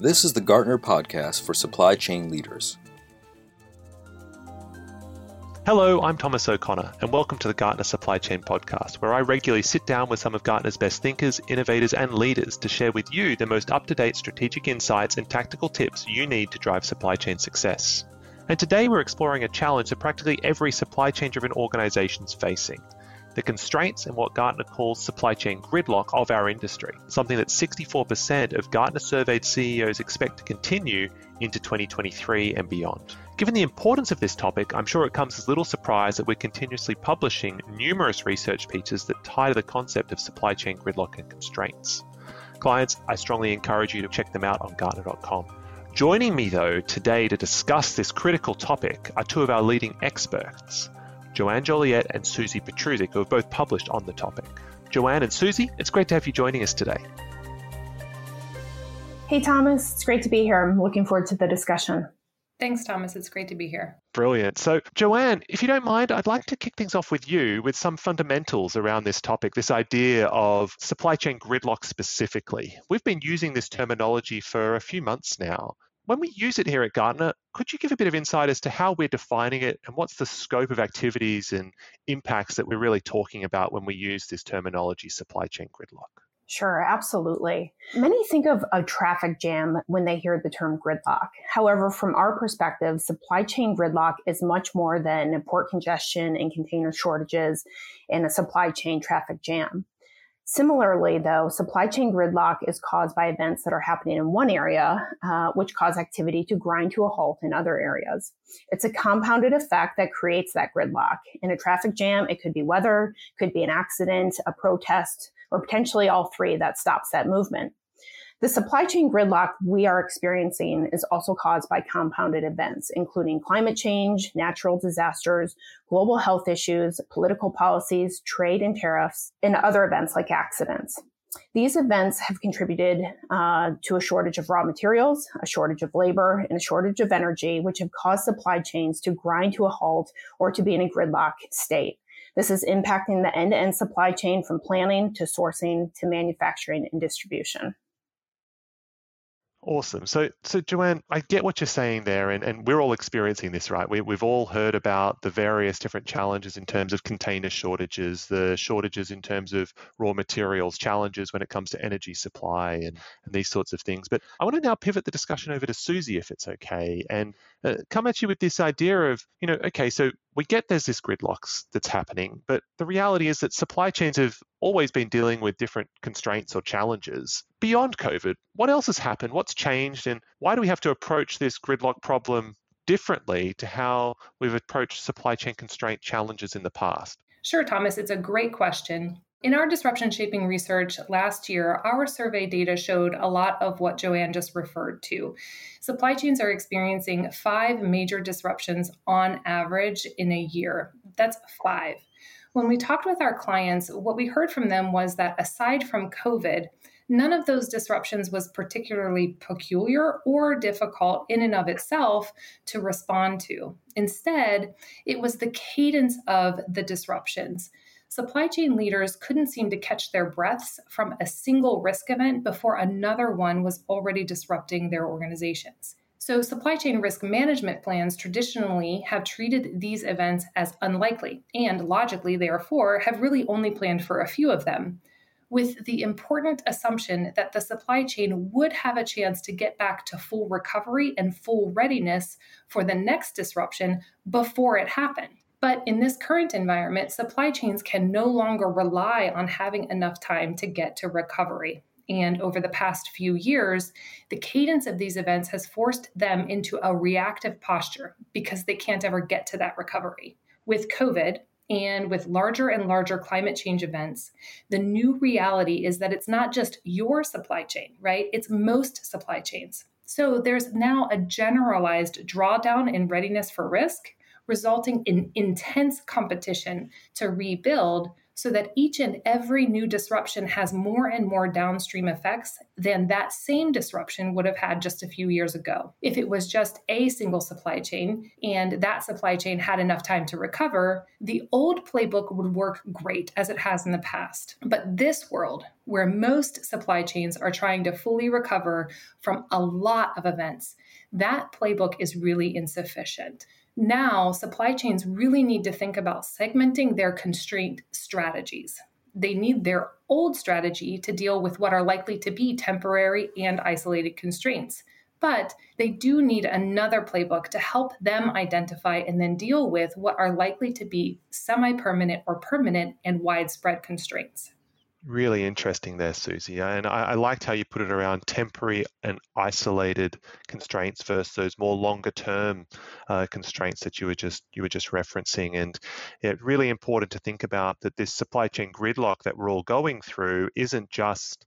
This is the Gartner Podcast for supply chain leaders. Hello, I'm Thomas O'Connor, and welcome to the Gartner Supply Chain Podcast, where I regularly sit down with some of Gartner's best thinkers, innovators, and leaders to share with you the most up to date strategic insights and tactical tips you need to drive supply chain success. And today we're exploring a challenge that practically every supply chain driven organization is facing the constraints and what Gartner calls supply chain gridlock of our industry, something that 64% of Gartner surveyed CEOs expect to continue into 2023 and beyond. Given the importance of this topic, I'm sure it comes as little surprise that we're continuously publishing numerous research pieces that tie to the concept of supply chain gridlock and constraints. Clients, I strongly encourage you to check them out on Gartner.com. Joining me, though, today to discuss this critical topic are two of our leading experts, Joanne Joliet and Suzie Petrusic, who have both published on the topic. Joanne and Susie, it's great to have you joining us today. Hey, Thomas, it's great to be here. I'm looking forward to the discussion. Thanks, Thomas. It's great to be here. Brilliant. So, Joanne, if you don't mind, I'd like to kick things off with you with some fundamentals around this topic, this idea of supply chain gridlock specifically. We've been using this terminology for a few months now. When we use it here at Gartner, could you give a bit of insight as to how we're defining it and what's the scope of activities and impacts that we're really talking about when we use this terminology, supply chain gridlock? Sure, absolutely. Many think of a traffic jam when they hear the term gridlock. However, from our perspective, supply chain gridlock is much more than port congestion and container shortages and a supply chain traffic jam. Similarly, though, supply chain gridlock is caused by events that are happening in one area, uh, which cause activity to grind to a halt in other areas. It's a compounded effect that creates that gridlock. In a traffic jam, it could be weather, could be an accident, a protest, or potentially all three that stops that movement. The supply chain gridlock we are experiencing is also caused by compounded events, including climate change, natural disasters, global health issues, political policies, trade and tariffs, and other events like accidents. These events have contributed uh, to a shortage of raw materials, a shortage of labor, and a shortage of energy, which have caused supply chains to grind to a halt or to be in a gridlock state. This is impacting the end to end supply chain from planning to sourcing to manufacturing and distribution. Awesome. So, so Joanne, I get what you're saying there, and, and we're all experiencing this, right? We, we've all heard about the various different challenges in terms of container shortages, the shortages in terms of raw materials, challenges when it comes to energy supply, and, and these sorts of things. But I want to now pivot the discussion over to Suzie, if it's okay, and uh, come at you with this idea of, you know, okay, so we get there's this gridlocks that's happening, but the reality is that supply chains have always been dealing with different constraints or challenges. Beyond COVID, what else has happened? What's changed? And why do we have to approach this gridlock problem differently to how we've approached supply chain constraint challenges in the past? Sure, Thomas. It's a great question. In our disruption shaping research last year, our survey data showed a lot of what Joanne just referred to. Supply chains are experiencing five major disruptions on average in a year. That's five. When we talked with our clients, what we heard from them was that aside from COVID, none of those disruptions was particularly peculiar or difficult in and of itself to respond to. Instead, it was the cadence of the disruptions supply chain leaders couldn't seem to catch their breaths from a single risk event before another one was already disrupting their organizations. So, supply chain risk management plans traditionally have treated these events as unlikely, and logically, therefore, have really only planned for a few of them, with the important assumption that the supply chain would have a chance to get back to full recovery and full readiness for the next disruption before it happened. But in this current environment, supply chains can no longer rely on having enough time to get to recovery. And over the past few years, the cadence of these events has forced them into a reactive posture because they can't ever get to that recovery. With COVID, and with larger and larger climate change events, the new reality is that it's not just your supply chain, right? It's most supply chains. So there's now a generalized drawdown in readiness for risk resulting in intense competition to rebuild so that each and every new disruption has more and more downstream effects than that same disruption would have had just a few years ago. If it was just a single supply chain and that supply chain had enough time to recover, the old playbook would work great as it has in the past. But this world, where most supply chains are trying to fully recover from a lot of events, that playbook is really insufficient. Now, supply chains really need to think about segmenting their constraint strategies. They need their old strategy to deal with what are likely to be temporary and isolated constraints. But they do need another playbook to help them identify and then deal with what are likely to be semi permanent or permanent and widespread constraints. Really interesting there, Suzie. And I, I, liked how you put it around temporary and isolated constraints versus those more longer term uh, constraints that you were just you were just referencing. And it's really important to think about that this supply chain gridlock that we're all going through isn't just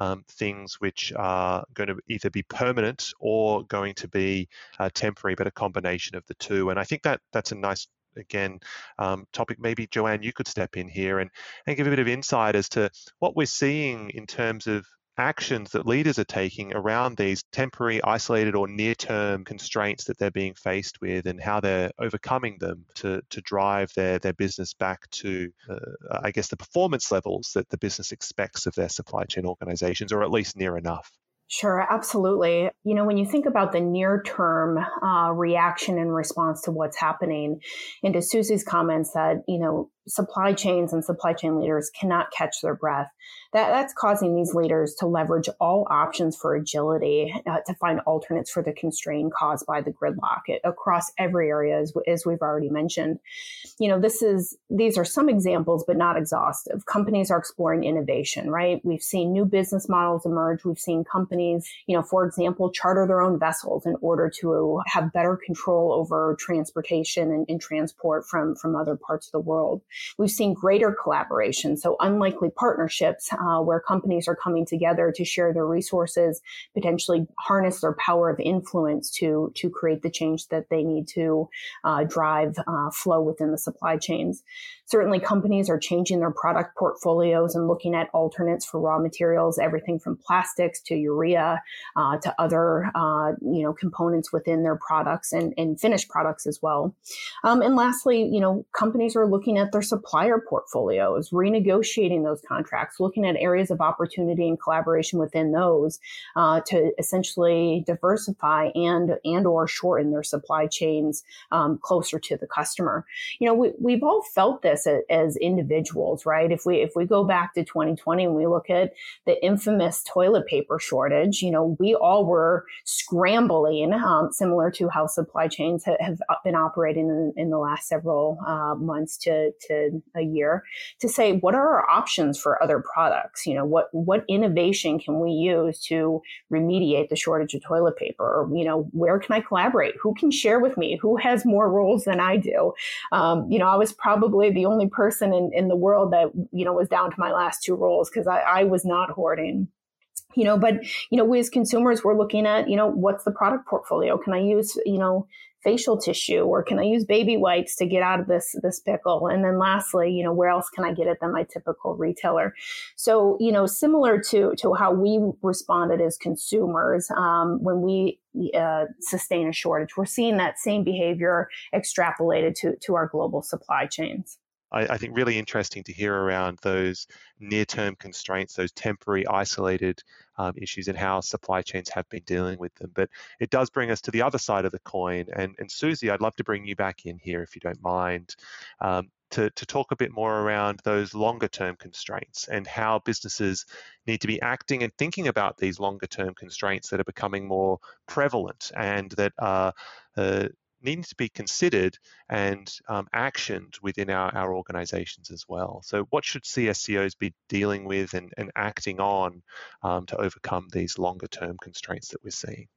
um, things which are going to either be permanent or going to be uh, temporary, but a combination of the two. And I think that that's a nice again um, topic. Maybe Joanne, you could step in here and, and give a bit of insight as to what we're seeing in terms of actions that leaders are taking around these temporary, isolated, or near term constraints that they're being faced with and how they're overcoming them to, to drive their, their business back to, uh, I guess, the performance levels that the business expects of their supply chain organizations, or at least near enough. Sure, absolutely. You know, when you think about the near term uh, reaction and response to what's happening, and to Suzie's comments that, you know, supply chains and supply chain leaders cannot catch their breath. That, that's causing these leaders to leverage all options for agility uh, to find alternates for the constraint caused by the gridlock it, across every area, as, as we've already mentioned. You know, this is these are some examples, but not exhaustive. Companies are exploring innovation, right? We've seen new business models emerge. We've seen companies, you know, for example, charter their own vessels in order to have better control over transportation and, and transport from from other parts of the world. We've seen greater collaboration, so unlikely partnerships uh, where companies are coming together to share their resources, potentially harness their power of influence to to create the change that they need to uh, drive uh, flow within the supply chains. Certainly, companies are changing their product portfolios and looking at alternates for raw materials, everything from plastics to urea uh, to other uh, you know components within their products and, and finished products as well. Um, and lastly, you know, companies are looking at their supplier portfolios, renegotiating those contracts, looking at areas of opportunity and collaboration within those uh, to essentially diversify and and or shorten their supply chains um, closer to the customer. You know, we, we've all felt this as, as individuals, right? If we if we go back to 2020 and we look at the infamous toilet paper shortage, you know, we all were scrambling, um, similar to how supply chains ha- have been operating in, in the last several uh, months to to a year, to say what are our options for other products? You know, what what innovation can we use to remediate the shortage of toilet paper? Or, you know, where can I collaborate? Who can share with me? Who has more rolls than I do? Um, you know, I was probably the only person in, in the world that, you know, was down to my last two rolls because I, I was not hoarding you know but you know we as consumers we're looking at you know what's the product portfolio? Can i use you know facial tissue or can i use baby wipes to get out of this this pickle? And then lastly you know where else can i get it than my typical retailer? So you know similar to to how we responded as consumers um, when we uh, sustain a shortage we're seeing that same behavior extrapolated to to our global supply chains I, I think really interesting to hear around those near-term constraints, those temporary isolated um, issues and how supply chains have been dealing with them. But it does bring us to the other side of the coin. And, and Suzie, I'd love to bring you back in here if you don't mind. Um, to, to talk a bit more around those longer term constraints and how businesses need to be acting and thinking about these longer term constraints that are becoming more prevalent and that are uh, needing to be considered and um, actioned within our, our organizations as well. So, what should CSCOs be dealing with and, and acting on um, to overcome these longer term constraints that we're seeing?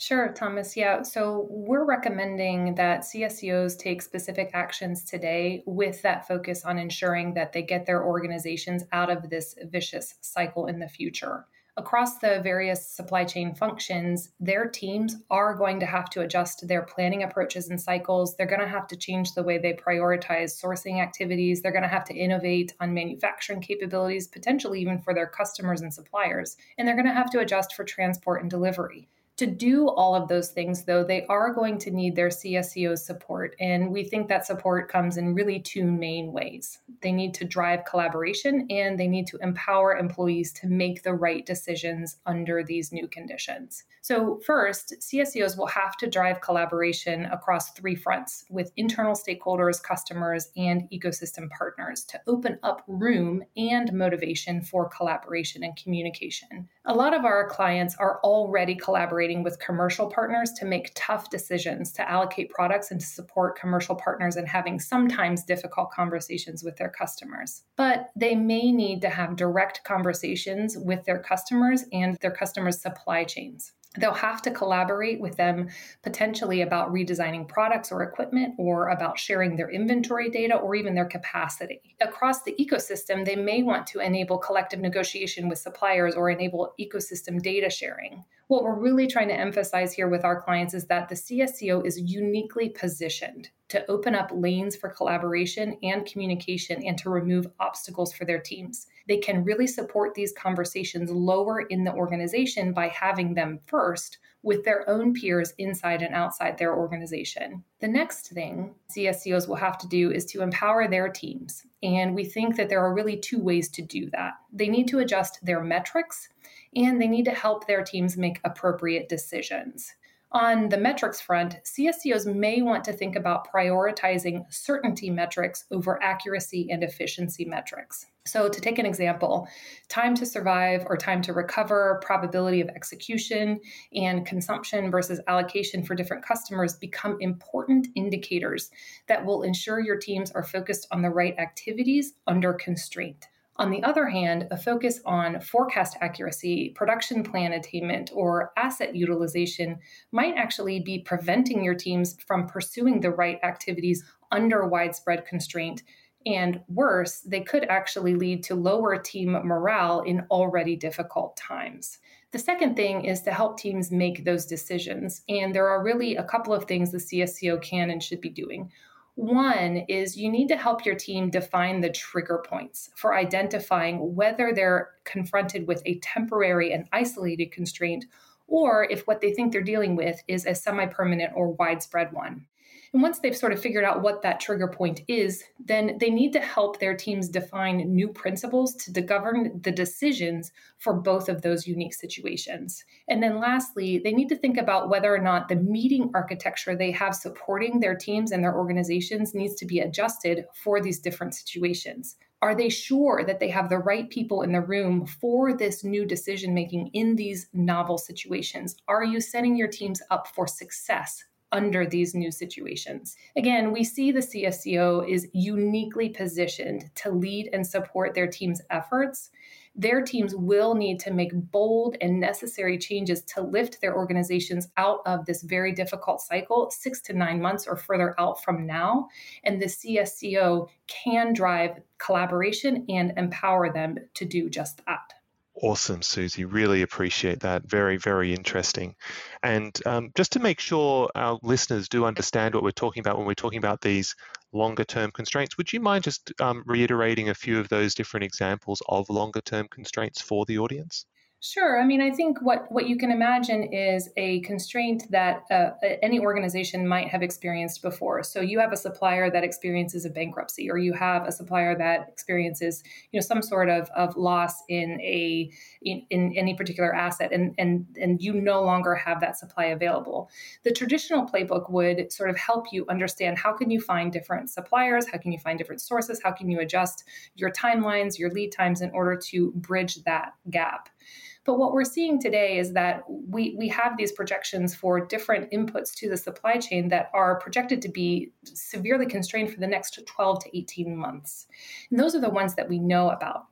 Sure, Thomas. Yeah. So we're recommending that CSCOs take specific actions today with that focus on ensuring that they get their organizations out of this vicious cycle in the future. Across the various supply chain functions, their teams are going to have to adjust their planning approaches and cycles. They're going to have to change the way they prioritize sourcing activities. They're going to have to innovate on manufacturing capabilities, potentially even for their customers and suppliers. And they're going to have to adjust for transport and delivery. To do all of those things, though, they are going to need their CSCO support. And we think that support comes in really two main ways. They need to drive collaboration and they need to empower employees to make the right decisions under these new conditions. So, first, CSCOs will have to drive collaboration across three fronts with internal stakeholders, customers, and ecosystem partners to open up room and motivation for collaboration and communication. A lot of our clients are already collaborating with commercial partners to make tough decisions to allocate products and to support commercial partners and having sometimes difficult conversations with their customers. But they may need to have direct conversations with their customers and their customers' supply chains. They'll have to collaborate with them potentially about redesigning products or equipment or about sharing their inventory data or even their capacity. Across the ecosystem, they may want to enable collective negotiation with suppliers or enable ecosystem data sharing. What we're really trying to emphasize here with our clients is that the CSCO is uniquely positioned to open up lanes for collaboration and communication and to remove obstacles for their teams. They can really support these conversations lower in the organization by having them first with their own peers inside and outside their organization. The next thing CSCOs will have to do is to empower their teams. And we think that there are really two ways to do that. They need to adjust their metrics and they need to help their teams make appropriate decisions. On the metrics front, CSCOs may want to think about prioritizing certainty metrics over accuracy and efficiency metrics. So, to take an example, time to survive or time to recover, probability of execution, and consumption versus allocation for different customers become important indicators that will ensure your teams are focused on the right activities under constraint. On the other hand, a focus on forecast accuracy, production plan attainment, or asset utilization might actually be preventing your teams from pursuing the right activities under widespread constraint. And worse, they could actually lead to lower team morale in already difficult times. The second thing is to help teams make those decisions. And there are really a couple of things the CSCO can and should be doing. One is you need to help your team define the trigger points for identifying whether they're confronted with a temporary and isolated constraint or if what they think they're dealing with is a semi permanent or widespread one. And once they've sort of figured out what that trigger point is, then they need to help their teams define new principles to govern the decisions for both of those unique situations. And then lastly, they need to think about whether or not the meeting architecture they have supporting their teams and their organizations needs to be adjusted for these different situations. Are they sure that they have the right people in the room for this new decision making in these novel situations? Are you setting your teams up for success under these new situations. Again, we see the CSCO is uniquely positioned to lead and support their team's efforts. Their teams will need to make bold and necessary changes to lift their organizations out of this very difficult cycle, six to nine months or further out from now. And the CSCO can drive collaboration and empower them to do just that. Awesome, Suzie. Really appreciate that. Very, very interesting. And um, just to make sure our listeners do understand what we're talking about when we're talking about these longer term constraints, would you mind just um, reiterating a few of those different examples of longer term constraints for the audience? Sure. I mean, I think what, what you can imagine is a constraint that uh, any organization might have experienced before. So you have a supplier that experiences a bankruptcy, or you have a supplier that experiences, you know, some sort of, of loss in a in, in any particular asset, and and and you no longer have that supply available. The traditional playbook would sort of help you understand how can you find different suppliers, how can you find different sources, how can you adjust your timelines, your lead times in order to bridge that gap. But what we're seeing today is that we, we have these projections for different inputs to the supply chain that are projected to be severely constrained for the next 12 to 18 months. And those are the ones that we know about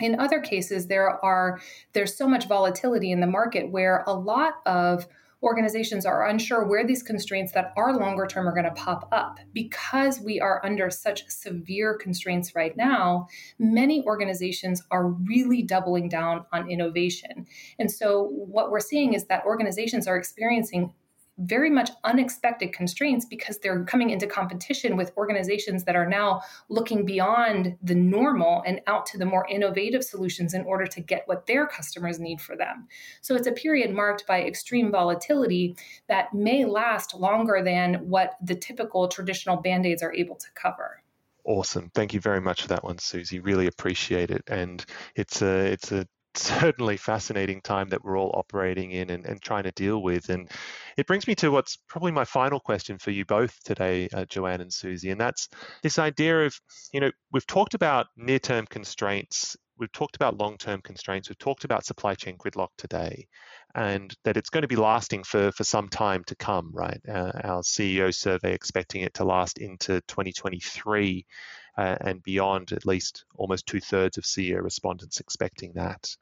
in other cases there are there's so much volatility in the market where a lot of organizations are unsure where these constraints that are longer term are going to pop up. Because we are under such severe constraints right now, many organizations are really doubling down on innovation. And so, what we're seeing is that organizations are experiencing very much unexpected constraints because they're coming into competition with organizations that are now looking beyond the normal and out to the more innovative solutions in order to get what their customers need for them. So it's a period marked by extreme volatility that may last longer than what the typical traditional band aids are able to cover. Awesome. Thank you very much for that one, Suzie. Really appreciate it. And it's a it's a certainly fascinating time that we're all operating in and, and trying to deal with. And it brings me to what's probably my final question for you both today, uh, Joanne and Suzie, and that's this idea of, you know, we've talked about near term constraints, we've talked about long term constraints, we've talked about supply chain gridlock today, and that it's going to be lasting for, for some time to come, right? Uh, our CEO survey expecting it to last into 2023 uh, and beyond, at least almost two thirds of CEO respondents expecting that.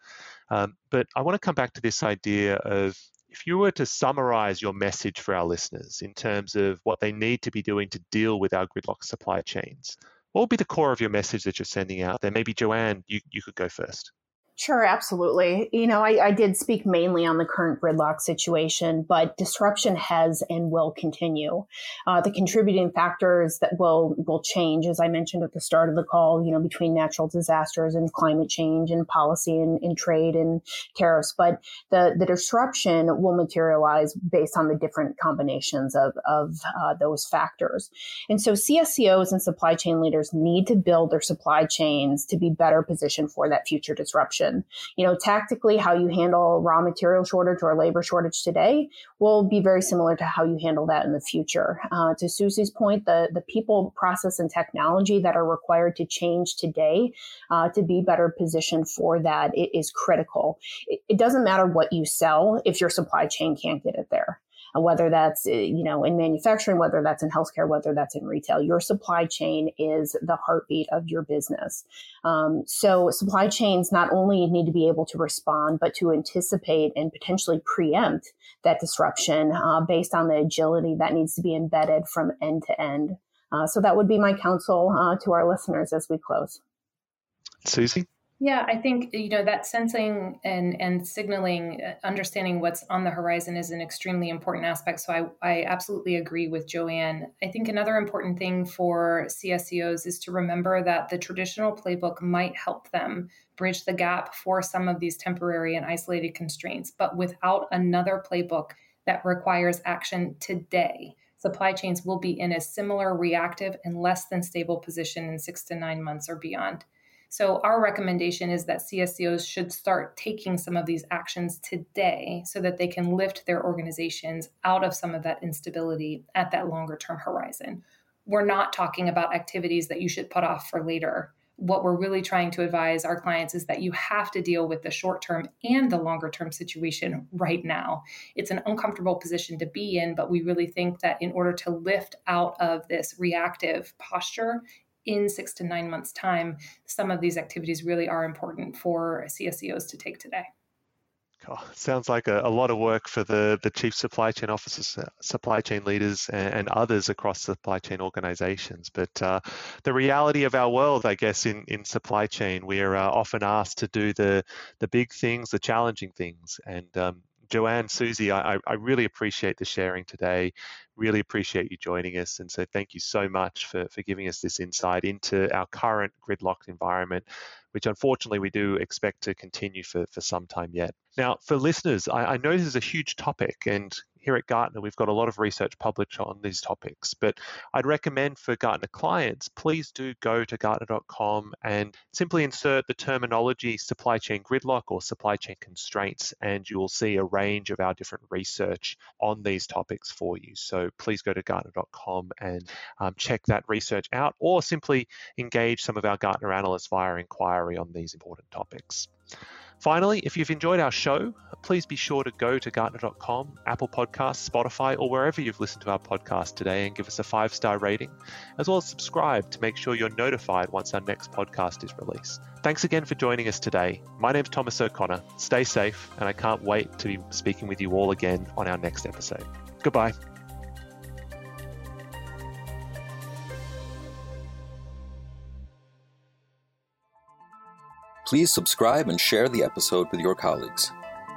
Um, but I want to come back to this idea of if you were to summarize your message for our listeners in terms of what they need to be doing to deal with our gridlock supply chains, what would be the core of your message that you're sending out there? Maybe Joanne, you, you could go first. Sure, absolutely. You know, I, I, did speak mainly on the current gridlock situation, but disruption has and will continue. Uh, the contributing factors that will will change, as I mentioned at the start of the call, you know, between natural disasters and climate change and policy and, and trade and tariffs. But the the disruption will materialize based on the different combinations of of uh, those factors. And so, CSCOs and supply chain leaders need to build their supply chains to be better positioned for that future disruption. You know, tactically, how you handle raw material shortage or labor shortage today will be very similar to how you handle that in the future. Uh, to Suzie's point, the, the people, process, and technology that are required to change today uh, to be better positioned for that is critical. It, it doesn't matter what you sell if your supply chain can't get it there whether that's eh, you know in manufacturing, whether that's in healthcare, whether that's in retail. Your supply chain is the heartbeat of your business. Um, so supply chains not only need to be able to respond, but to anticipate and potentially preempt that disruption uh, based on the agility that needs to be embedded from end to end. Uh, so that would be my counsel uh, to our listeners as we close. Suzie? Yeah, I think you know that sensing and and signaling, uh, understanding what's on the horizon is an extremely important aspect. So I I absolutely agree with Joanne. I think another important thing for CSCOs is to remember that the traditional playbook might help them bridge the gap for some of these temporary and isolated constraints, but without another playbook that requires action today supply chains will be in a similar reactive and less than stable position in six to nine months or beyond. So, our recommendation is that CSCOs should start taking some of these actions today so that they can lift their organizations out of some of that instability at that longer term horizon. We're not talking about activities that you should put off for later. What we're really trying to advise our clients is that you have to deal with the short term and the longer term situation right now. It's an uncomfortable position to be in, but we really think that in order to lift out of this reactive posture in six to nine months' time, some of these activities really are important for CSCOs to take today. Sounds like a, a, lot of work for the, the chief supply chain officers, uh, supply chain leaders, and, and, others across supply chain organizations. But uh, the reality of our world, I guess, in, in supply chain, we are uh, often asked to do the, the big things, the challenging things. And um, Joanne, Suzie, I, I really appreciate the sharing today. Really appreciate you joining us. And so thank you so much for, for giving us this insight into our current gridlocked environment, which unfortunately we do expect to continue for, for some time yet. Now, for listeners, I, I know this is a huge topic and here at Gartner, we've got a lot of research published on these topics. But I'd recommend for Gartner clients, please do go to Gartner.com and simply insert the terminology supply chain gridlock or supply chain constraints, and you will see a range of our different research on these topics for you. So please go to Gartner.com and um, check that research out, or simply engage some of our Gartner analysts via inquiry on these important topics. Finally, if you've enjoyed our show, please be sure to go to Gartner.com, Apple Podcasts, Spotify, or wherever you've listened to our podcast today and give us a five star rating, as well as subscribe to make sure you're notified once our next podcast is released. Thanks again for joining us today. My name's Thomas O'Connor. Stay safe, and I can't wait to be speaking with you all again on our next episode. Goodbye. Please subscribe and share the episode with your colleagues.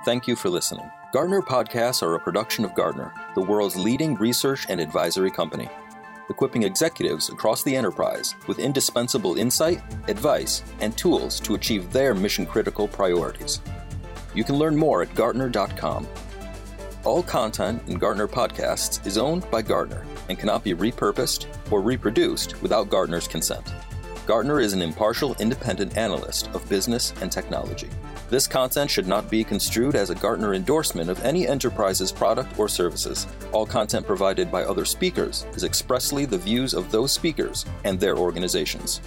Thank you for listening. Gartner podcasts are a production of Gartner, the world's leading research and advisory company, equipping executives across the enterprise with indispensable insight, advice, and tools to achieve their mission critical priorities. You can learn more at Gartner.com. All content in Gartner podcasts is owned by Gartner and cannot be repurposed or reproduced without Gartner's consent. Gartner is an impartial, independent analyst of business and technology. This content should not be construed as a Gartner endorsement of any enterprise's product or services. All content provided by other speakers is expressly the views of those speakers and their organizations.